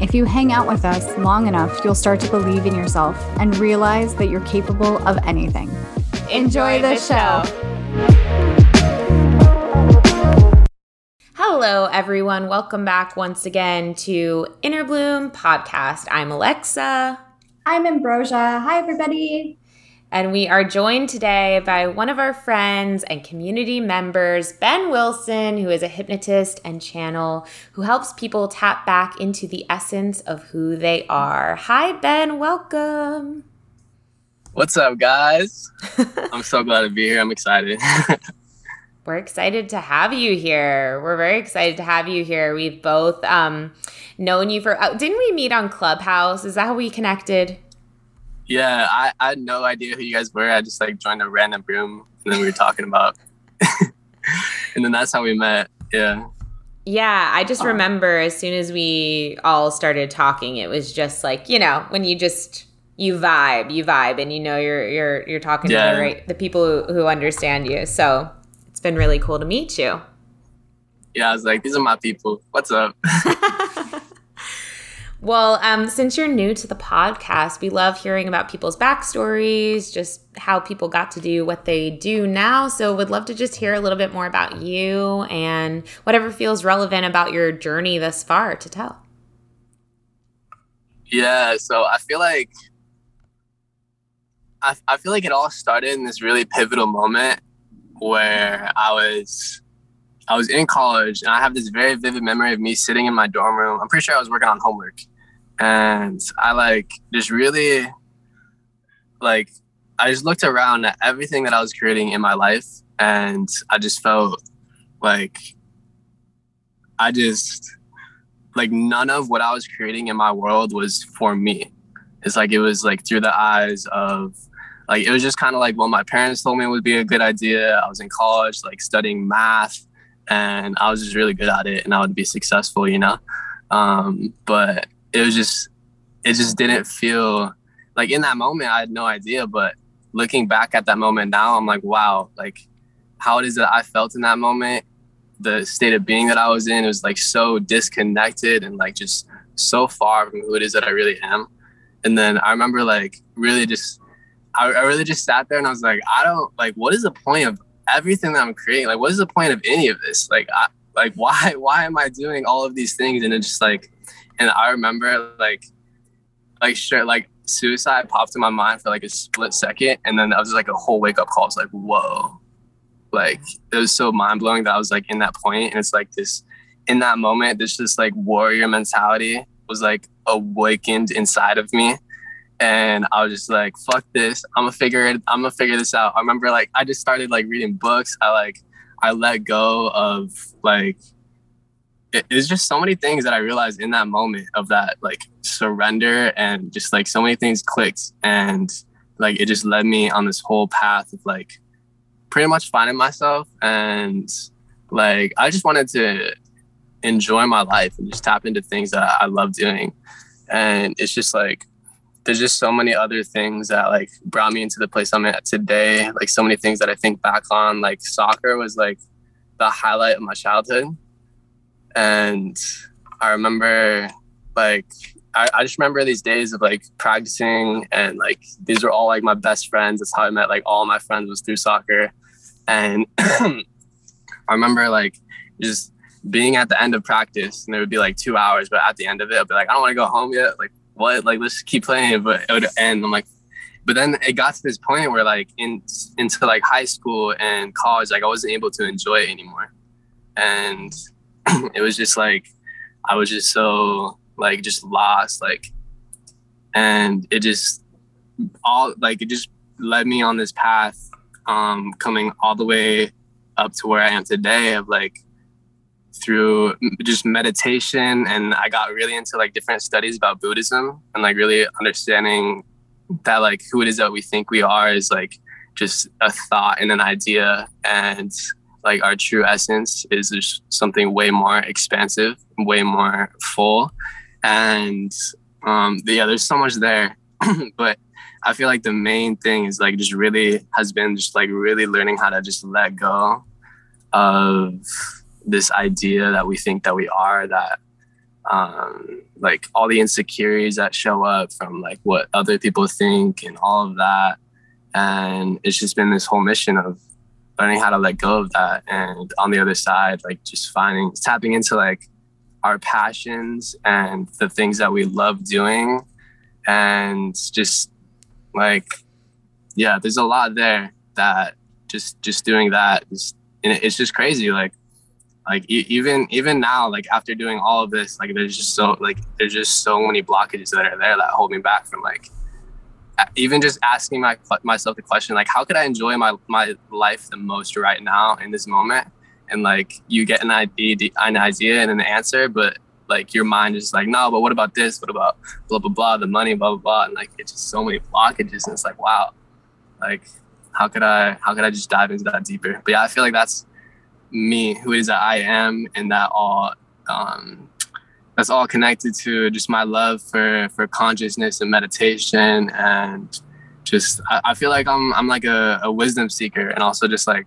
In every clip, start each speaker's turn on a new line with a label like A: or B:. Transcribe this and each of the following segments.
A: if you hang out with us long enough, you'll start to believe in yourself and realize that you're capable of anything.
B: Enjoy, the, show. Hello, everyone. Welcome back once again to Inner Bloom Podcast. I'm Alexa.
A: I'm Ambrosia. Hi, everybody.
B: And we are joined today by one of our friends and community members, Ben Wilson, who is a hypnotist and channel who helps people tap back into the essence of who they are. Hi, Ben. Welcome.
C: What's up, guys? I'm so glad to be here. I'm excited.
B: We're excited to have you here. We're very excited to have you here. We've both um, known you for, uh, didn't we meet on Clubhouse? Is that how we connected?
C: Yeah, I, I had no idea who you guys were. I just like joined a random room and then we were talking about, and then that's how we met. Yeah.
B: Yeah, I just um, remember as soon as we all started talking, it was just like you know when you just you vibe, you vibe, and you know you're you're you're talking yeah. to the right the people who, who understand you. So it's been really cool to meet you.
C: Yeah, I was like, these are my people. What's up?
B: Well, um, since you're new to the podcast, we love hearing about people's backstories, just how people got to do what they do now. So, would love to just hear a little bit more about you and whatever feels relevant about your journey thus far to tell.
C: Yeah, so I feel like I, I feel like it all started in this really pivotal moment where I was I was in college and I have this very vivid memory of me sitting in my dorm room. I'm pretty sure I was working on homework and I like just really like I just looked around at everything that I was creating in my life and I just felt like I just like none of what I was creating in my world was for me. It's like it was like through the eyes of like it was just kind of like what my parents told me would be a good idea. I was in college like studying math and I was just really good at it and I would be successful, you know. Um, but it was just it just didn't feel like in that moment I had no idea, but looking back at that moment now, I'm like, wow, like how it is that I felt in that moment, the state of being that I was in, was like so disconnected and like just so far from who it is that I really am. And then I remember like really just I, I really just sat there and I was like, I don't like what is the point of everything that I'm creating? Like what is the point of any of this? Like I like why why am I doing all of these things? And it's just like and I remember like like straight like suicide popped in my mind for like a split second and then that was like a whole wake up call. It's like, whoa. Like it was so mind blowing that I was like in that point and it's like this in that moment, this just like warrior mentality was like awakened inside of me. And I was just like, fuck this. I'm gonna figure it, I'm gonna figure this out. I remember like I just started like reading books. I like I let go of like it, it's just so many things that I realized in that moment of that like surrender and just like so many things clicked and like it just led me on this whole path of like pretty much finding myself and like I just wanted to enjoy my life and just tap into things that I love doing. And it's just like there's just so many other things that like brought me into the place I'm at today. Like so many things that I think back on. Like soccer was like the highlight of my childhood. And I remember like I, I just remember these days of like practicing and like these were all like my best friends. That's how I met like all my friends was through soccer. And I remember like just being at the end of practice and there would be like two hours, but at the end of it, I'd be like, I don't want to go home yet. Like, what? Like, let's keep playing. But it would end. I'm like, but then it got to this point where like in into like high school and college like i wasn't able to enjoy it anymore and it was just like i was just so like just lost like and it just all like it just led me on this path um coming all the way up to where i am today of like through just meditation and i got really into like different studies about buddhism and like really understanding that like who it is that we think we are is like just a thought and an idea and like our true essence is just something way more expansive way more full. And um yeah there's so much there but i feel like the main thing is like just really has been just like really learning how to just let go of this idea that we think that we are that um, like all the insecurities that show up from like what other people think and all of that. And it's just been this whole mission of learning how to let go of that. And on the other side like just finding tapping into like our passions and the things that we love doing. And just like yeah there's a lot there that just just doing that is it's just crazy like like even even now like after doing all of this like there's just so like there's just so many blockages that are there that hold me back from like even just asking my, myself the question like how could i enjoy my my life the most right now in this moment? And like you get an idea an idea and an answer but like your mind is like no but what about this? What about blah blah blah the money blah blah blah? And like it's just so many blockages and it's like wow. Like how could i how could i just dive into that deeper? But yeah i feel like that's me, who it is that I am, and that all um, that's all connected to just my love for for consciousness and meditation and just I, I feel like I'm I'm like a, a wisdom seeker and also just like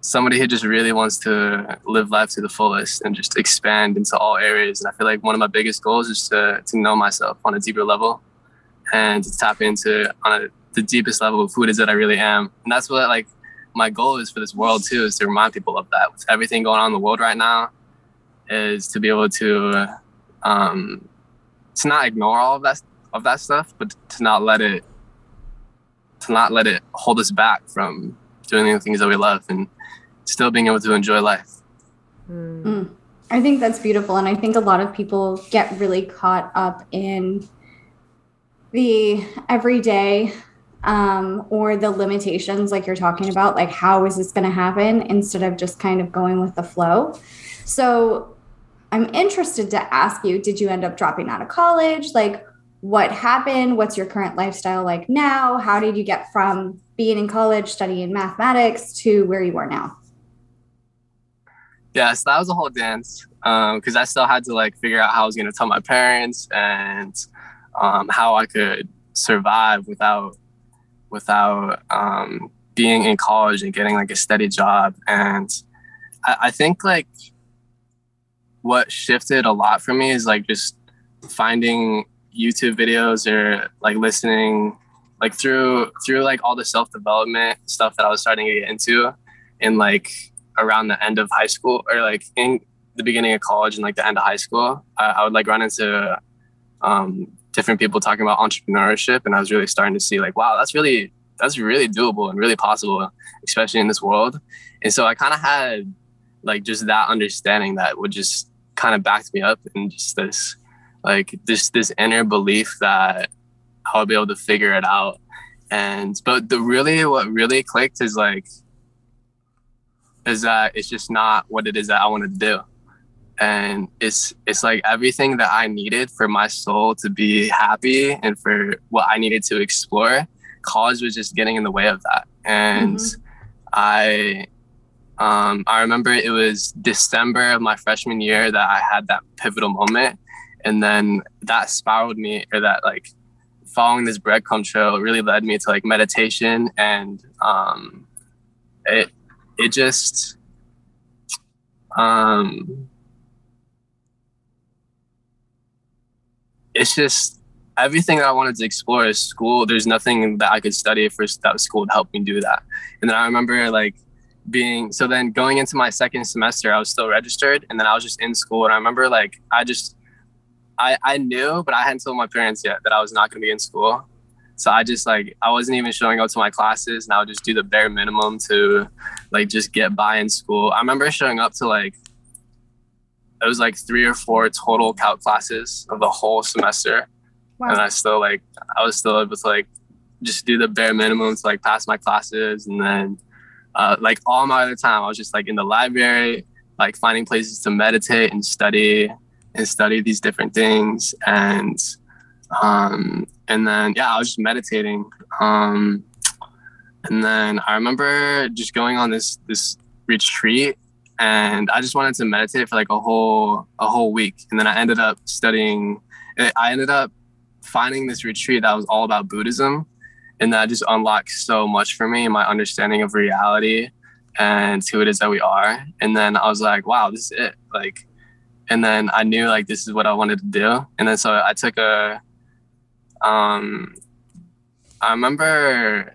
C: somebody who just really wants to live life to the fullest and just expand into all areas. And I feel like one of my biggest goals is to to know myself on a deeper level and to tap into on a, the deepest level of who it is that I really am. And that's what like my goal is for this world too is to remind people of that with everything going on in the world right now is to be able to um to not ignore all of that of that stuff but to not let it to not let it hold us back from doing the things that we love and still being able to enjoy life.
A: Mm. i think that's beautiful and i think a lot of people get really caught up in the everyday um, or the limitations like you're talking about like how is this going to happen instead of just kind of going with the flow. So i'm interested to ask you did you end up dropping out of college? Like what happened? What's your current lifestyle like now? How did you get from being in college studying mathematics to where you are now?
C: Yeah so that was a whole dance because um, i still had to like figure out how i was going to tell my parents and um, how i could survive without without um, being in college and getting like a steady job. And I, I think like what shifted a lot for me is like just finding YouTube videos or like listening like through through like all the self development stuff that I was starting to get into in like around the end of high school or like in the beginning of college and like the end of high school, I, I would like run into um, different people talking about entrepreneurship and I was really starting to see like, wow, that's really that's really doable and really possible, especially in this world. And so I kind of had like just that understanding that would just kind of backed me up and just this like this this inner belief that I would be able to figure it out. And but the really what really clicked is like is that it's just not what it is that I want to do and it's it's like everything that I needed for my soul to be happy and for what I needed to explore. College was just getting in the way of that, and mm-hmm. I um, I remember it was December of my freshman year that I had that pivotal moment, and then that spiraled me, or that like following this breadcrumb trail really led me to like meditation, and um, it it just um it's just everything that I wanted to explore is school. There's nothing that I could study for that school to help me do that. And then I remember like being so then going into my second semester, I was still registered and then I was just in school. And I remember like I just I, I knew, but I hadn't told my parents yet that I was not going to be in school. So I just like I wasn't even showing up to my classes, and I would just do the bare minimum to like just get by in school. I remember showing up to like it was like three or four total calc classes of the whole semester, wow. and I still like I was still able to like just do the bare minimum to like pass my classes, and then uh, like all my other time I was just like in the library, like finding places to meditate and study and study these different things. And um and then yeah i was just meditating. Um and then i remember just going on this this retreat and i just wanted to meditate for like a whole a whole week. And then i ended up studying i ended up finding this retreat that was all about buddhism and that just unlocked so much for me my understanding of reality and who it is that we are and then i was like wow this is it like and then I knew like this is what I wanted to do. And then so I took a um I remember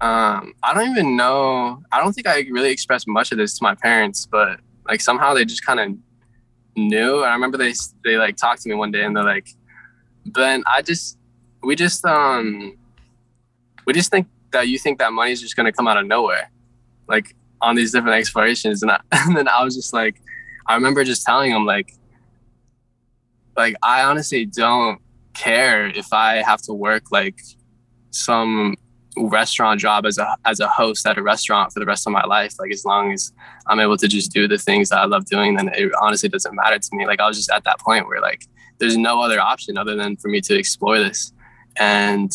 C: um I don't even know I don't think I really expressed much of this to my parents, but like somehow they just kind of knew. And I remember they they like talked to me one day and they're like, Ben, I just we just um we just think that you think that money is just gonna come out of nowhere. Like on these different explorations and, I, and then I was just like I remember just telling him like, like I honestly don't care if I have to work like some restaurant job as a as a host at a restaurant for the rest of my life. Like as long as I'm able to just do the things that I love doing, then it honestly doesn't matter to me. Like I was just at that point where like there's no other option other than for me to explore this. And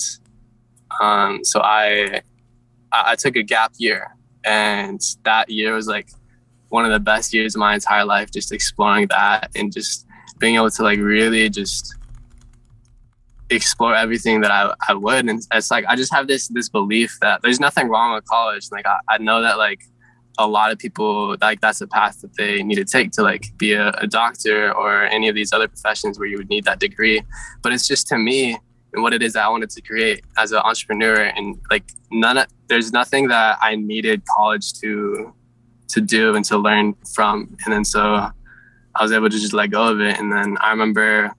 C: um, so I I took a gap year, and that year was like one of the best years of my entire life just exploring that and just being able to like really just explore everything that I, I would. And it's like I just have this this belief that there's nothing wrong with college. Like I, I know that like a lot of people like that's a path that they need to take to like be a, a doctor or any of these other professions where you would need that degree. But it's just to me and what it is that I wanted to create as an entrepreneur and like none of there's nothing that I needed college to to do and to learn from. And then so I was able to just let go of it. And then I remember,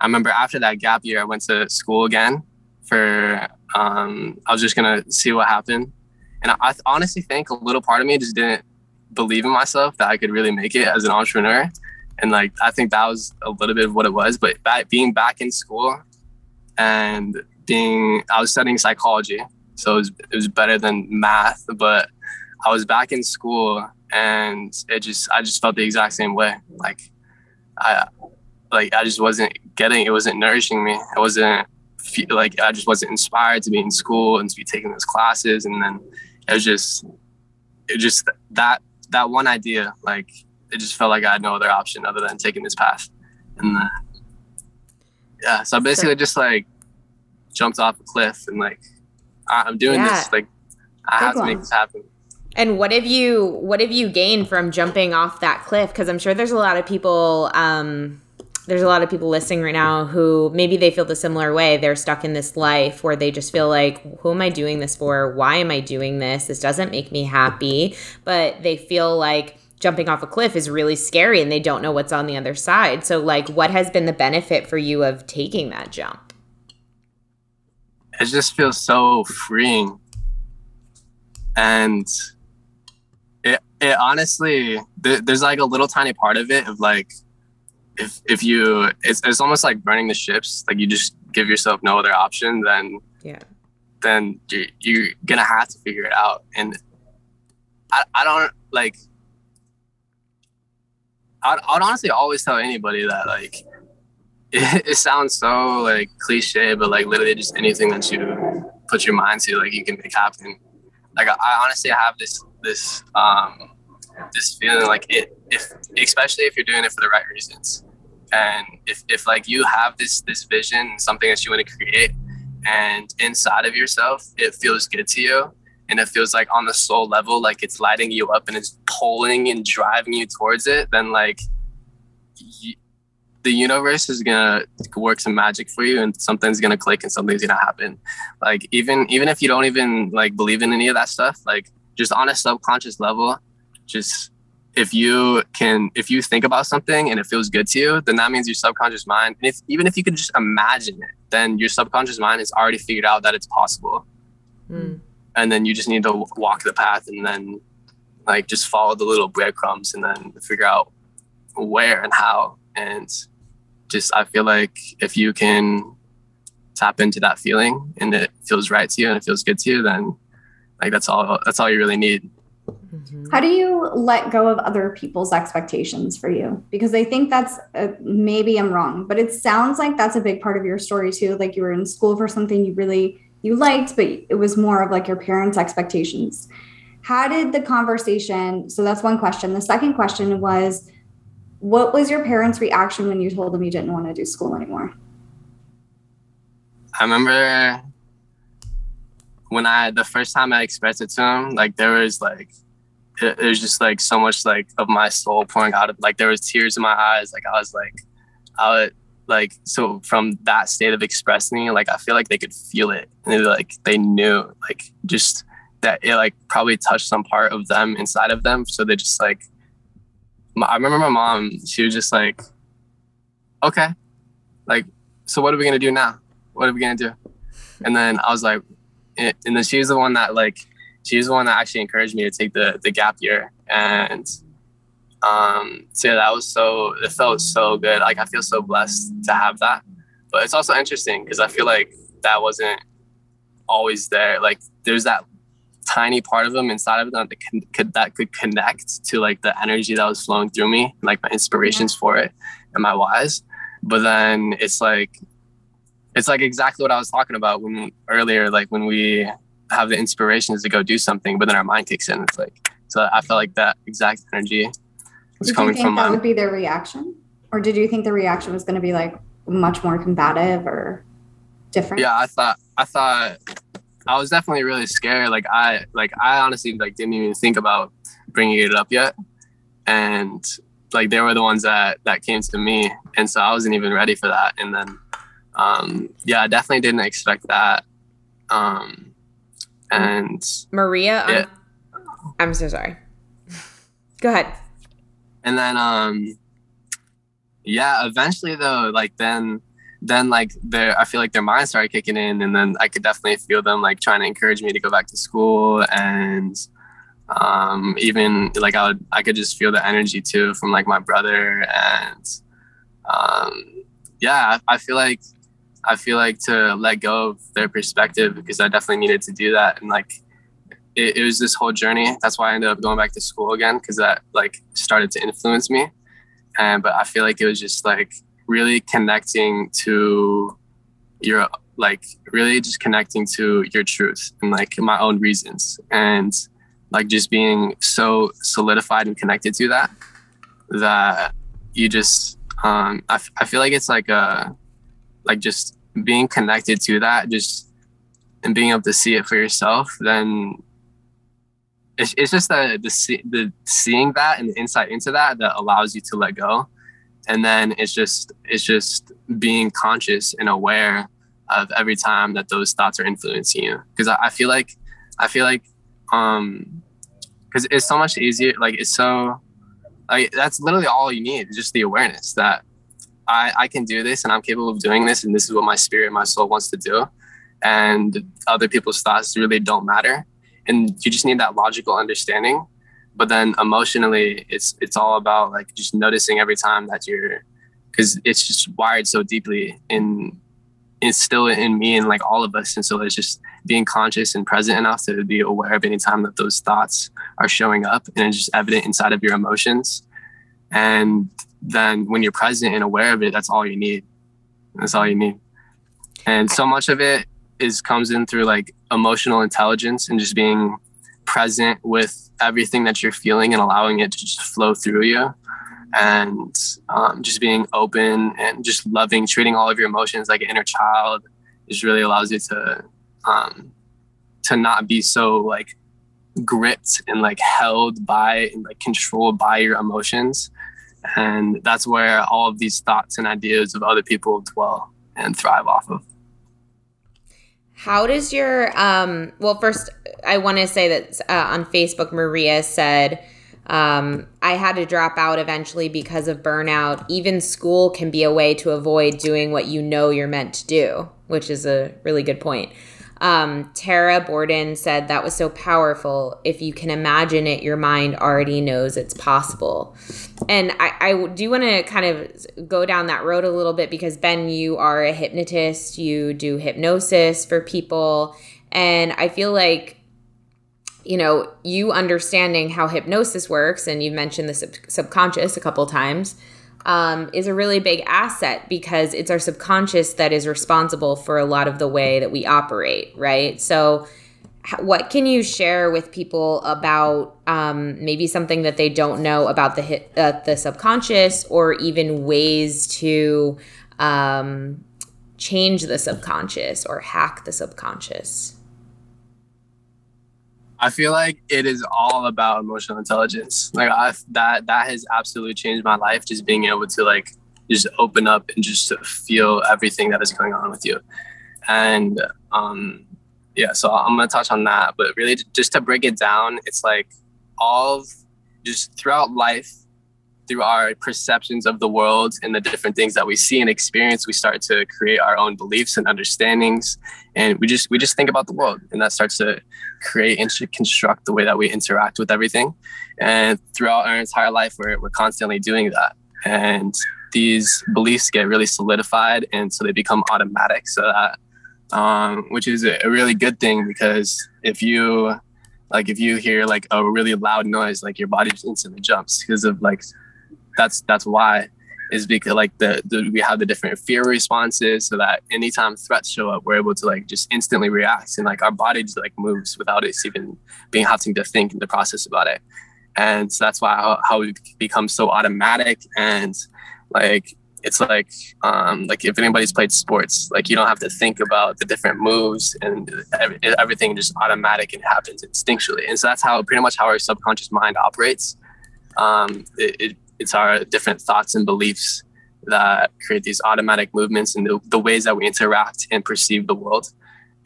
C: I remember after that gap year, I went to school again for, um, I was just gonna see what happened. And I, I honestly think a little part of me just didn't believe in myself that I could really make it as an entrepreneur. And like, I think that was a little bit of what it was. But back, being back in school and being, I was studying psychology. So it was, it was better than math, but I was back in school and it just I just felt the exact same way. Like I like I just wasn't getting it wasn't nourishing me. I wasn't feel like I just wasn't inspired to be in school and to be taking those classes and then it was just it just that that one idea like it just felt like I had no other option other than taking this path. And yeah, so I basically just like jumped off a cliff and like I'm doing yeah. this like I have to make this happen.
B: And what have you what have you gained from jumping off that cliff? Because I'm sure there's a lot of people um, there's a lot of people listening right now who maybe they feel the similar way. They're stuck in this life where they just feel like, who am I doing this for? Why am I doing this? This doesn't make me happy. But they feel like jumping off a cliff is really scary and they don't know what's on the other side. So, like, what has been the benefit for you of taking that jump?
C: It just feels so freeing. And it, it honestly th- there's like a little tiny part of it of like if if you it's, it's almost like burning the ships like you just give yourself no other option then
B: yeah
C: then you're, you're gonna have to figure it out and i, I don't like I'd, I'd honestly always tell anybody that like it, it sounds so like cliche but like literally just anything that you put your mind to like you can make happen. Like I, I honestly have this this um this feeling like it if especially if you're doing it for the right reasons. And if, if like you have this this vision something that you want to create and inside of yourself it feels good to you and it feels like on the soul level like it's lighting you up and it's pulling and driving you towards it then like the universe is gonna work some magic for you and something's gonna click and something's gonna happen. Like even even if you don't even like believe in any of that stuff like just on a subconscious level, just if you can if you think about something and it feels good to you then that means your subconscious mind and if even if you can just imagine it then your subconscious mind has already figured out that it's possible. Mm. and then you just need to walk the path and then like just follow the little breadcrumbs and then figure out where and how and just i feel like if you can tap into that feeling and it feels right to you and it feels good to you then like that's all that's all you really need
A: Mm-hmm. How do you let go of other people's expectations for you? Because I think that's a, maybe I'm wrong, but it sounds like that's a big part of your story too. Like you were in school for something you really you liked, but it was more of like your parents' expectations. How did the conversation? So that's one question. The second question was, what was your parents' reaction when you told them you didn't want to do school anymore?
C: I remember when I the first time I expressed it to them, like there was like it, was just like so much like of my soul pouring out of like there was tears in my eyes. Like I was like I would like so from that state of expressing like I feel like they could feel it and they like they knew like just that it like probably touched some part of them inside of them. So they just like I remember my mom, she was just like, okay, like, so what are we gonna do now? What are we gonna do? And then I was like, and, then she was the one that like she was the one that actually encouraged me to take the the gap year and um so yeah, that was so it felt so good like i feel so blessed to have that but it's also interesting because i feel like that wasn't always there like there's that tiny part of them inside of them that could that could connect to like the energy that was flowing through me like my inspirations for it and my whys but then it's like it's like exactly what I was talking about when earlier, like when we have the inspirations to go do something, but then our mind kicks in. It's like so I felt like that exact energy
A: was did coming you think from that my, would be their reaction, or did you think the reaction was going to be like much more combative or different?
C: Yeah, I thought I thought I was definitely really scared. Like I like I honestly like didn't even think about bringing it up yet, and like they were the ones that that came to me, and so I wasn't even ready for that, and then um, yeah, I definitely didn't expect that. Um, and
B: Maria, yeah. I'm so sorry. Go ahead.
C: And then, um, yeah, eventually though, like then, then like their, I feel like their mind started kicking in, and then I could definitely feel them like trying to encourage me to go back to school, and um, even like I would, I could just feel the energy too from like my brother, and um, yeah, I feel like I feel like to let go of their perspective because I definitely needed to do that. And like, it, it was this whole journey. That's why I ended up going back to school again because that like started to influence me. And but I feel like it was just like really connecting to your like really just connecting to your truth and like my own reasons. And like just being so solidified and connected to that that you just um I, f- I feel like it's like a like just being connected to that just and being able to see it for yourself then it's, it's just the, the the seeing that and the insight into that that allows you to let go and then it's just it's just being conscious and aware of every time that those thoughts are influencing you because I, I feel like i feel like um because it's so much easier like it's so like that's literally all you need just the awareness that I, I can do this and I'm capable of doing this and this is what my spirit, my soul wants to do. And other people's thoughts really don't matter. And you just need that logical understanding. But then emotionally, it's it's all about like just noticing every time that you're because it's just wired so deeply in it's still in me and like all of us. And so it's just being conscious and present enough to be aware of any time that those thoughts are showing up and it's just evident inside of your emotions. And then when you're present and aware of it, that's all you need. That's all you need. And so much of it is comes in through like emotional intelligence and just being present with everything that you're feeling and allowing it to just flow through you and um, just being open and just loving treating all of your emotions like an inner child just really allows you to um, to not be so like gripped and like held by and like controlled by your emotions and that's where all of these thoughts and ideas of other people dwell and thrive off of.
B: How does your, um, well, first, I want to say that uh, on Facebook, Maria said, Um, I had to drop out eventually because of burnout. Even school can be a way to avoid doing what you know you're meant to do, which is a really good point. Um, Tara Borden said that was so powerful. If you can imagine it, your mind already knows it's possible. And I, I do want to kind of go down that road a little bit because, Ben, you are a hypnotist, you do hypnosis for people. And I feel like you know, you understanding how hypnosis works, and you've mentioned the sub- subconscious a couple times, um, is a really big asset because it's our subconscious that is responsible for a lot of the way that we operate, right? So, what can you share with people about um, maybe something that they don't know about the uh, the subconscious, or even ways to um, change the subconscious or hack the subconscious?
C: I feel like it is all about emotional intelligence. Like I, that that has absolutely changed my life. Just being able to like just open up and just feel everything that is going on with you. And um, yeah, so I'm gonna touch on that. But really, just to break it down, it's like all just throughout life, through our perceptions of the world and the different things that we see and experience, we start to create our own beliefs and understandings, and we just we just think about the world, and that starts to create and construct the way that we interact with everything. And throughout our entire life, we're, we're constantly doing that. And these beliefs get really solidified and so they become automatic. So that, um, which is a really good thing because if you, like, if you hear like a really loud noise, like your body just instantly jumps because of like, that's, that's why. Is because like the, the, we have the different fear responses so that anytime threats show up we're able to like just instantly react. And like our body just like moves without us even being having to think and to process about it. And so that's why how, how we become so automatic and like it's like um, like if anybody's played sports like you don't have to think about the different moves and every, everything just automatic and happens instinctually. And so that's how pretty much how our subconscious mind operates. Um, it, it it's our different thoughts and beliefs that create these automatic movements and the, the ways that we interact and perceive the world.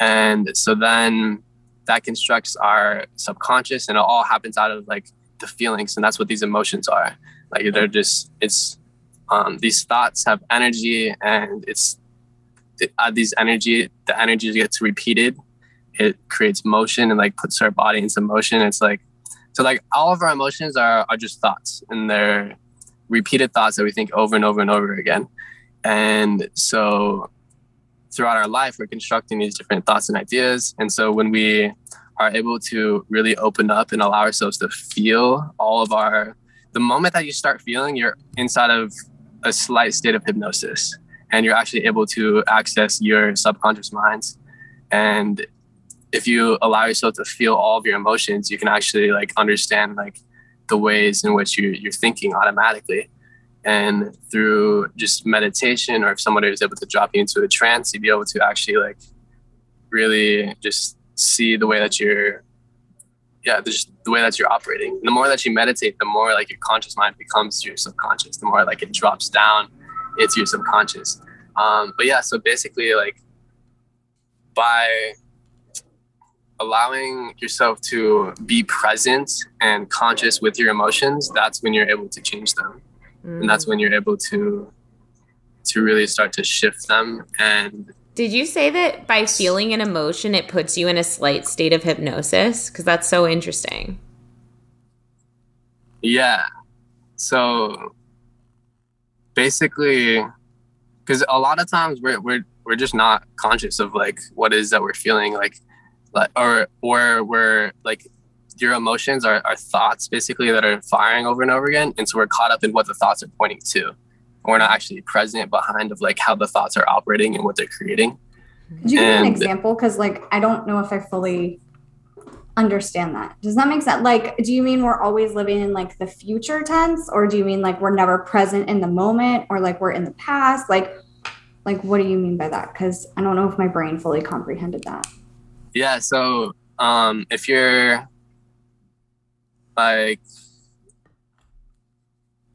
C: And so then that constructs our subconscious and it all happens out of like the feelings. And that's what these emotions are. Like they're just, it's, um, these thoughts have energy and it's, uh, these energy, the energy gets repeated. It creates motion and like puts our body into motion. It's like, so like all of our emotions are, are just thoughts and they're repeated thoughts that we think over and over and over again. And so throughout our life, we're constructing these different thoughts and ideas. And so when we are able to really open up and allow ourselves to feel all of our, the moment that you start feeling, you're inside of a slight state of hypnosis and you're actually able to access your subconscious minds. And if you allow yourself to feel all of your emotions, you can actually like understand like the ways in which you're, you're thinking automatically. And through just meditation, or if somebody was able to drop you into a trance, you'd be able to actually like really just see the way that you're, yeah, just the way that you're operating. The more that you meditate, the more like your conscious mind becomes your subconscious. The more like it drops down into your subconscious. Um, but yeah, so basically, like by allowing yourself to be present and conscious with your emotions that's when you're able to change them. Mm. and that's when you're able to to really start to shift them and
B: did you say that by feeling an emotion it puts you in a slight state of hypnosis? Because that's so interesting.
C: Yeah. So basically because a lot of times we're, we're we're just not conscious of like what is that we're feeling. Like like or or where like your emotions are, are thoughts basically that are firing over and over again and so we're caught up in what the thoughts are pointing to. We're not actually present behind of like how the thoughts are operating and what they're creating.
A: Could you and, give an example? Because like i don't know if i fully understand that. Does that make sense? Like do you mean we're always living in like the future tense or do you mean like we're never present in the moment or like we're in the past? Like like what do you mean by that? Because i don't know if my brain fully comprehended that
C: yeah. So um, if you're like,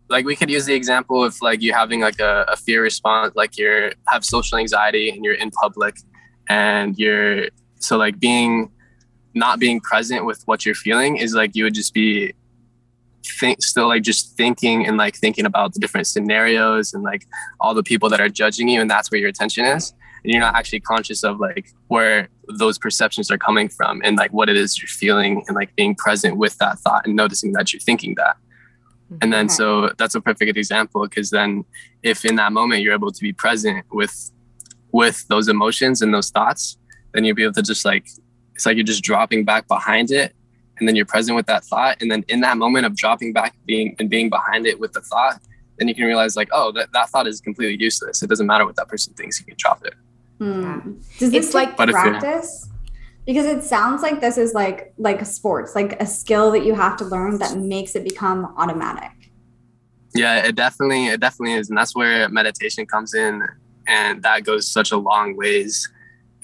C: like we could use the example of like you having like a, a fear response, like you're have social anxiety and you're in public and you're so like being not being present with what you're feeling is like you would just be think still like just thinking and like thinking about the different scenarios and like all the people that are judging you and that's where your attention is and you're not actually conscious of like where those perceptions are coming from and like what it is you're feeling and like being present with that thought and noticing that you're thinking that. Mm-hmm. And then
A: Okay.
C: so that's a perfect example because then if in that moment you're able to be present with with those emotions and those thoughts then you'll be able to just like it's like you're just dropping back behind it and then you're present with that thought. And then in that moment of dropping back being and being behind it with the thought then you can realize like oh that, that thought is completely useless. It doesn't matter what that person thinks. You can drop it
A: Hmm. Does
B: It's
A: this
B: like-
A: like
C: But if
A: practice? Because it sounds like this is like like sports, like a skill that you have to learn that makes it become automatic.
C: yeah it definitely it definitely is and that's where meditation comes in and that goes such a long ways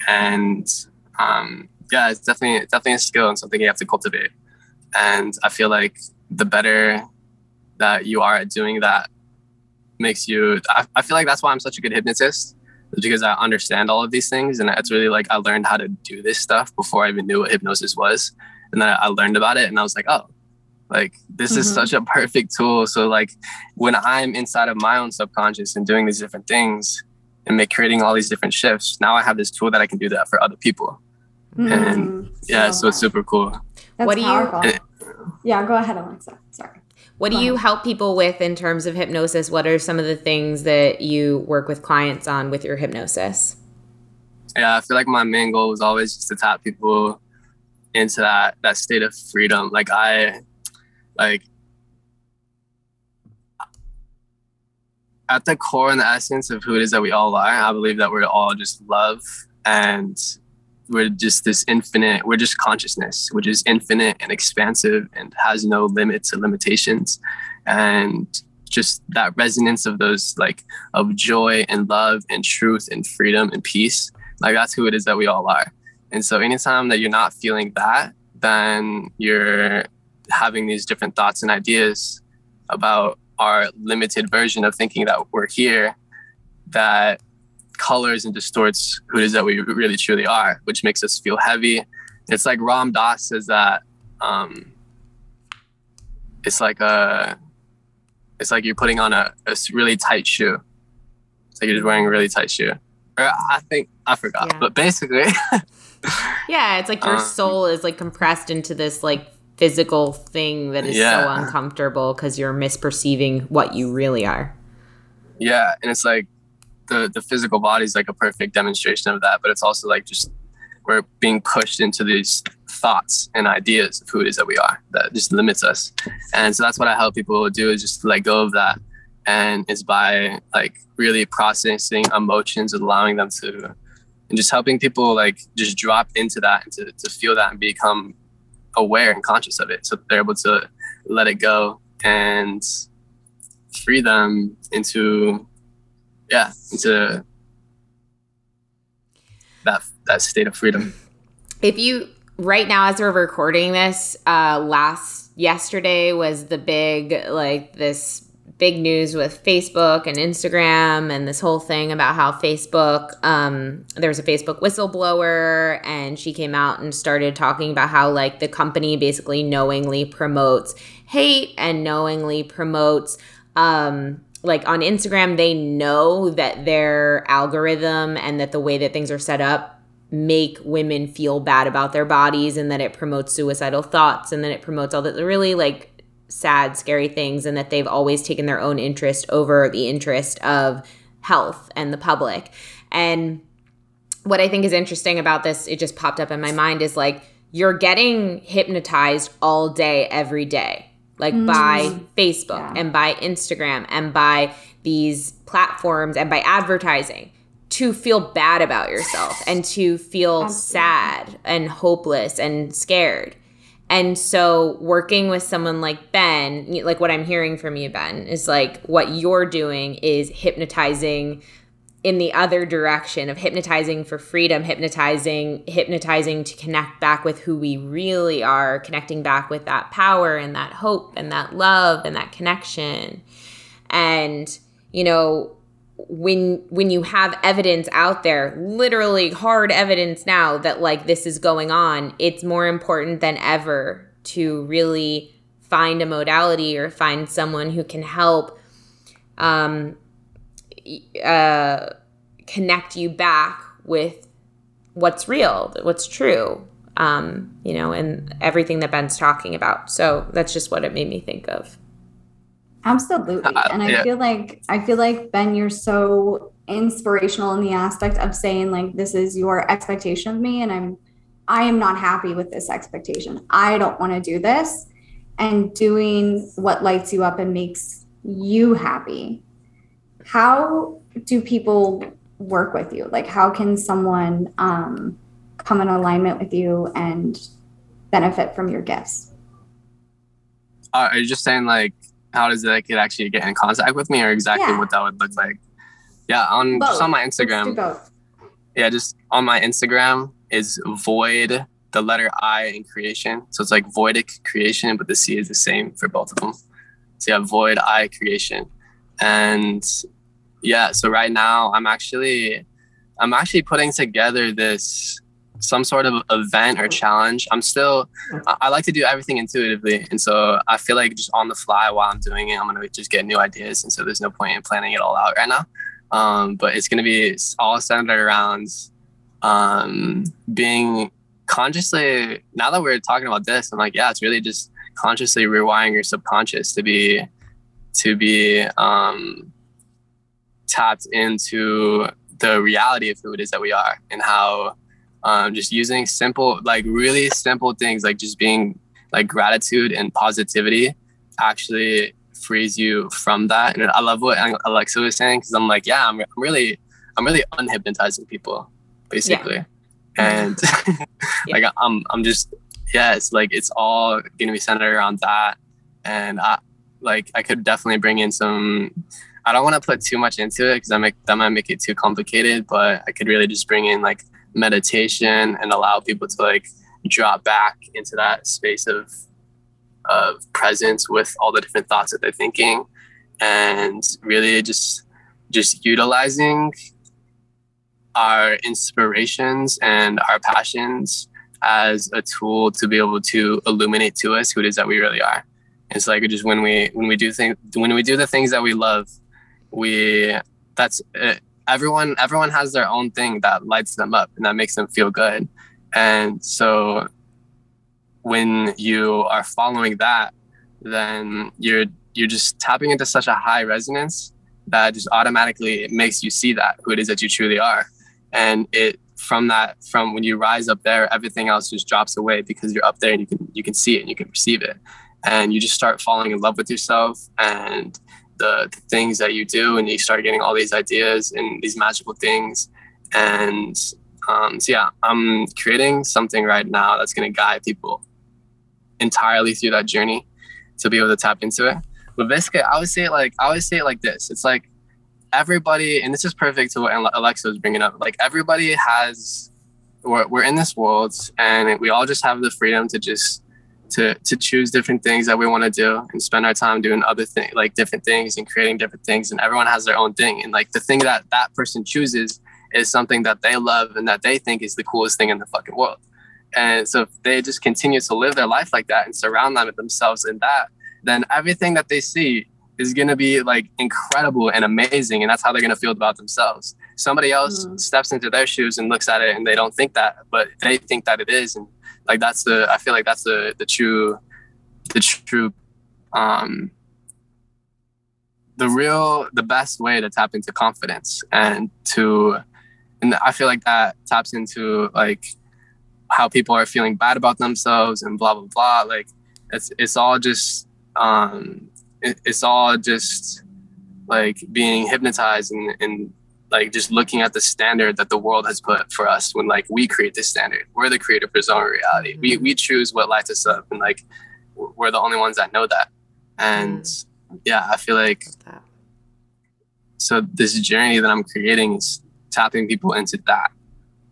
C: and um yeah it's definitely it's definitely a skill and something you have to cultivate and i feel like the better that you are at doing that makes you i, I feel like that's why i'm such a good hypnotist is because i understand all of these things and it's really like i learned how to do this stuff before i even knew what hypnosis was and then i learned about it and i was like oh like this is
A: Mhm.
C: such a perfect tool so like when i'm inside of my own subconscious and doing these different things and make creating all these different shifts now i have this tool that i can do that for other people And,
A: Mhm.
C: yeah
A: Love
C: so it's super cool
A: That's
B: What do you-
A: powerful.
C: Eh.
A: yeah, go ahead, Alexa. Sorry.
B: What do you
A: uh-huh.
B: help people with in terms of hypnosis? What are some of the things that you work with clients on with your hypnosis?
C: yeah i feel like my main goal was always just to tap people into that that state of freedom like i like at the core and the essence of who it is that we all are i believe that we're all just love and we're just this infinite we're just consciousness which is infinite and expansive and has no limits or limitations. And just that resonance of those like of joy and love and truth and freedom and peace like that's who it is that we all are. And so anytime that you're not feeling that then you're having these different thoughts and ideas about our limited version of thinking that we're here that colors and distorts who it is that we really truly are, which makes us feel heavy. It's like Ram Dass says that um, it's like a it's like you're putting on a really tight shoe. It's like you're just wearing a really tight shoe. Or I think I forgot,
B: Yeah.
C: but basically,
B: Yeah, it's like your
C: Um,
B: soul is like compressed into this like physical thing that is so uncomfortable because you're misperceiving what you really are.
C: yeah, and it's like the the physical body is like a perfect demonstration of that, but it's also like just we're being pushed into these thoughts and ideas of who it is that we are that just limits us. And so that's what I help people do is just let go of that. And it's by like really processing emotions, allowing them to, and just helping people like just drop into that and to, to feel that and become aware and conscious of it. So they're able to let it go and free them into, yeah, into that, that state of freedom.
B: If you right now as we're recording this, uh last yesterday was the big like this big news with Facebook and Instagram and this whole thing about how Facebook um there was a Facebook whistleblower and she came out and started talking about how like the company basically knowingly promotes hate and knowingly promotes um like on Instagram they know that their algorithm and that the way that things are set up make women feel bad about their bodies and that it promotes suicidal thoughts and that it promotes all the really like sad scary things and that they've always taken their own interest over the interest of health and the public. And what i think is interesting about this it just popped up in my mind is like you're getting hypnotized all day every day like mm. by facebook
A: Yeah.
B: and by instagram and by these platforms and by advertising to feel bad about yourself and to feel
A: Absolutely.
B: sad and hopeless and scared. And so, working with someone like Ben, like what I'm hearing from you, Ben, is like what you're doing is hypnotizing in the other direction of hypnotizing for freedom, hypnotizing, hypnotizing to connect back with who we really are, connecting back with that power and that hope and that love and that connection. And, you know, when when you have evidence out there literally hard evidence now that like this is going on it's more important than ever to really find a modality or find someone who can help um, uh, connect you back with what's real, what's true, um, you know, and everything that Ben's talking about. So that's just what it made me think of.
A: Absolutely. Uh, and I yeah. feel like I feel like Ben, you're so inspirational in the aspect of saying like this is your expectation of me and I'm I am not happy with this expectation. I don't want to do this and doing what lights you up and makes you happy. How do people work with you? Like how can someone um come in alignment with you and benefit from your gifts.
C: Uh, are you just saying like how does it could actually get in contact with me or exactly yeah. what that would look like? Yeah, on both. just on my Instagram. Yeah, just on my Instagram is void the letter I in creation. So it's like voidic creation, but the C is the same for both of them. So yeah, void I creation. And yeah, so right now I'm actually I'm actually putting together this some sort of event or challenge. I'm still, I like to do everything intuitively. And so I feel like just on the fly while I'm doing it, I'm going to just get new ideas. And so there's no point in planning it all out right now. Um, but it's going to be all centered around um, being consciously, now that we're talking about this, I'm like, yeah, it's really just consciously rewiring your subconscious to be, to be um, tapped into the reality of who it is that we are and how um, just using simple like really simple things like just being like gratitude and positivity actually frees you from that. And i love what alexa was saying because i'm like yeah I'm, I'm really i'm really unhypnotizing people basically. Yeah. and like i'm i'm just yeah it's like it's all gonna be centered around that. And i like i could definitely bring in some i don't want to put too much into it because that might make it too complicated but i could really just bring in like meditation and allow people to like drop back into that space of of presence with all the different thoughts that they're thinking and really just just utilizing our inspirations and our passions as a tool to be able to illuminate to us who it is that we really are. It's like just when we when we do things when we do the things that we love, we that's it, everyone everyone has their own thing that lights them up and that makes them feel good. And so when you are following that then you're you're just tapping into such a high resonance that just automatically it makes you see that who it is that you truly are. And it from that from when you rise up there everything else just drops away because you're up there and you can you can see it and you can perceive it. And you just start falling in love with yourself and the, things that you do and you start getting all these ideas and these magical things. And um, so yeah i'm creating something right now that's going to guide people entirely through that journey to be able to tap into it. But basically i would say it like i always say it like this. It's like everybody and this is perfect to what alexa was bringing up. Like everybody has we're, we're in this world and we all just have the freedom to just to to choose different things that we want to do and spend our time doing other things like different things and creating different things and everyone has their own thing and like the thing that that person chooses is something that they love and that they think is the coolest thing in the fucking world and so if they just continue to live their life like that and surround them with themselves in that then everything that they see is going to be like incredible and amazing and that's how they're going to feel about themselves somebody else mm. steps into their shoes and looks at it and they don't think that but they think that it is and like that's the i feel like that's the the true the true um the real the best way to tap into confidence and to and i feel like that taps into like how people are feeling bad about themselves and blah blah blah. Like it's it's all just um it, it's all just like being hypnotized and, and like just looking at the standard that the world has put for us when like we create this standard. We're the creator for our own reality. Mm-hmm. we, we choose what lights us up and like we're the only ones that know that. And mm-hmm. yeah i feel like so this journey that i'm creating is tapping people into that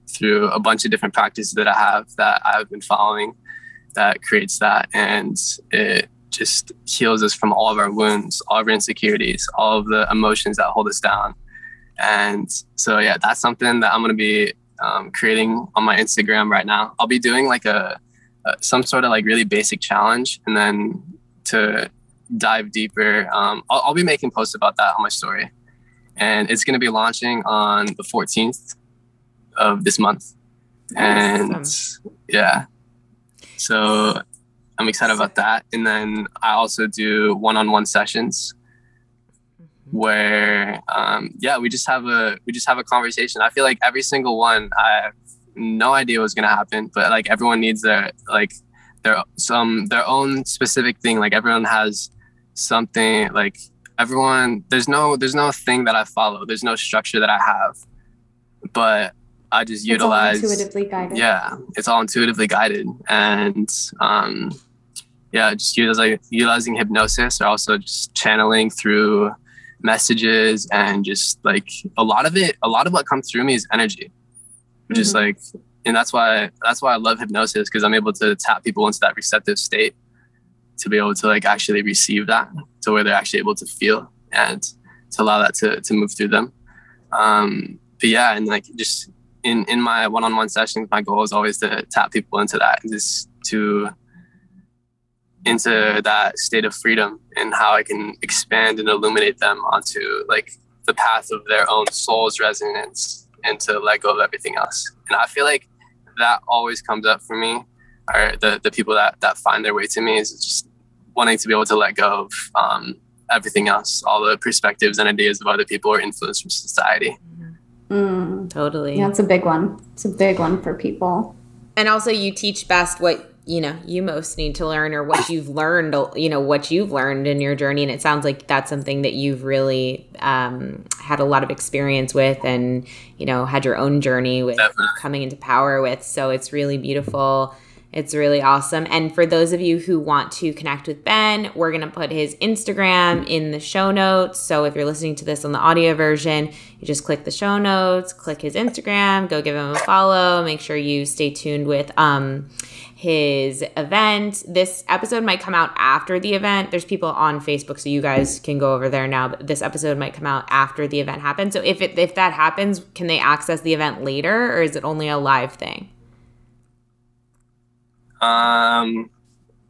C: through a bunch of different practices that i have that i've been following that creates that. And it just heals us from all of our wounds all of our insecurities all of the emotions that hold us down and so, yeah, that's something that I'm going to be um, creating on my Instagram right now. I'll be doing like a, a, some sort of like really basic challenge, and then to dive deeper. Um, I'll, I'll be making posts about that on my story, and it's going to be launching on the 14th of this month. And yeah, so I'm excited about that. And then I also do one-on-one sessions where um, yeah we just have a we just have a conversation. I feel like every single one i have no idea what's gonna happen but like everyone needs their like their some their own specific thing. Like everyone has something like everyone there's no there's no thing that i follow. There's no structure that i have. But i just
A: It's all
C: utilize
A: intuitively guided.
C: yeah it's all intuitively guided. And um yeah just utilizing utilizing hypnosis or also just channeling through messages and just like a lot of it a lot of what comes through me is energy which is
A: Mhm.
C: like and that's why that's why i love hypnosis because i'm able to tap people into that receptive state to be able to like actually receive that to where they're actually able to feel and to allow that to, to move through them um but yeah and like just in in my one-on-one sessions my goal is always to tap people into that just to into that state of freedom and how i can expand and illuminate them onto like the path of their own soul's resonance and to let go of everything else and i feel like that always comes up for me or the, the people that that find their way to me is just wanting to be able to let go of um, everything else all the perspectives and ideas of other people or influence from society
A: Mm.
B: Totally.
A: Yeah, it's a big one. It's a big one for people.
B: And also, you teach best what you know you most need to learn, or what you've learned. You know what you've learned in your journey, and it sounds like that's something that you've really um, had a lot of experience with, and you know had your own journey with
C: Definitely.
B: coming into power with. So it's really beautiful. It's really awesome. And for those of you who want to connect with Ben, we're going to put his Instagram in the show notes. So if you're listening to this on the audio version, you just click the show notes, click his Instagram, go give him a follow. Make sure you stay tuned with um, his event. This episode might come out after the event. There's people on Facebook, so you guys can go over there now. But this episode might come out after the event happens. So if it if that happens, can they access the event later, or is it only a live thing?
C: Um,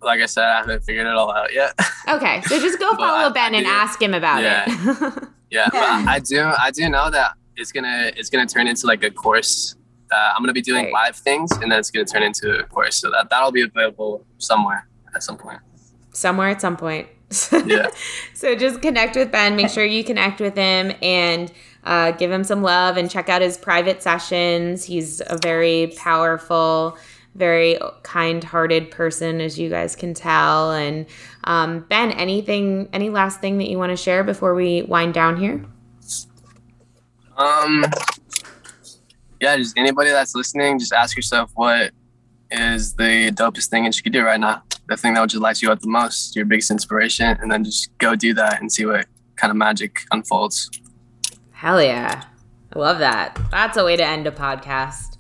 C: like I said, I haven't figured it all out yet.
B: Okay, so just go follow
C: I-
B: Ben
C: I
B: and ask him about
C: Yeah.
B: it.
C: yeah, but I do. I do know that it's gonna it's gonna turn into like a course. That I'm gonna be doing
B: Right.
C: live things, and then it's gonna turn into a course. So that that'll be available somewhere at some point.
B: Somewhere at some point.
C: Yeah.
B: so just connect with Ben. Make sure you connect with him and uh, give him some love and check out his private sessions. He's a very powerful, very kind-hearted person, as you guys can tell. And um, Ben, anything, any last thing that you want to share before we wind down here?
C: Um. Yeah, just anybody that's listening, just ask yourself what is the dopest thing that you could do right now. The thing that would just light you up the most, your biggest inspiration, and then just go do that and see what kind of magic unfolds.
B: Hell yeah. I love that. That's a way to end a podcast.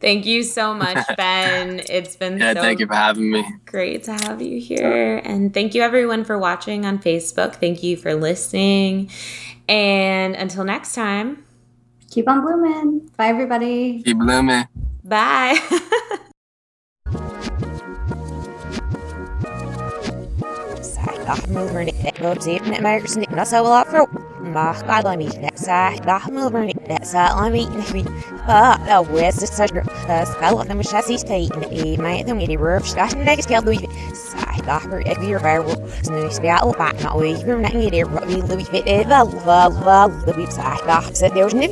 B: Thank you so much, Ben. It's been
C: Yeah,
B: so
C: thank you for having me.
B: great to have you here. And thank you, everyone, for watching on Facebook. Thank you for listening. And until next time,
A: Keep on blooming. Bye, everybody.
C: Keep blooming.
B: bye.
D: Milburn goes even at Myers not so well for my God let me next side Milburn that side let me ah the west is such a spell of them chassis state and a man them any roof scotch and next scale Louis side doctor if you're viral snooze spell back not we you're not get it Louis fit well well the website doc said there was no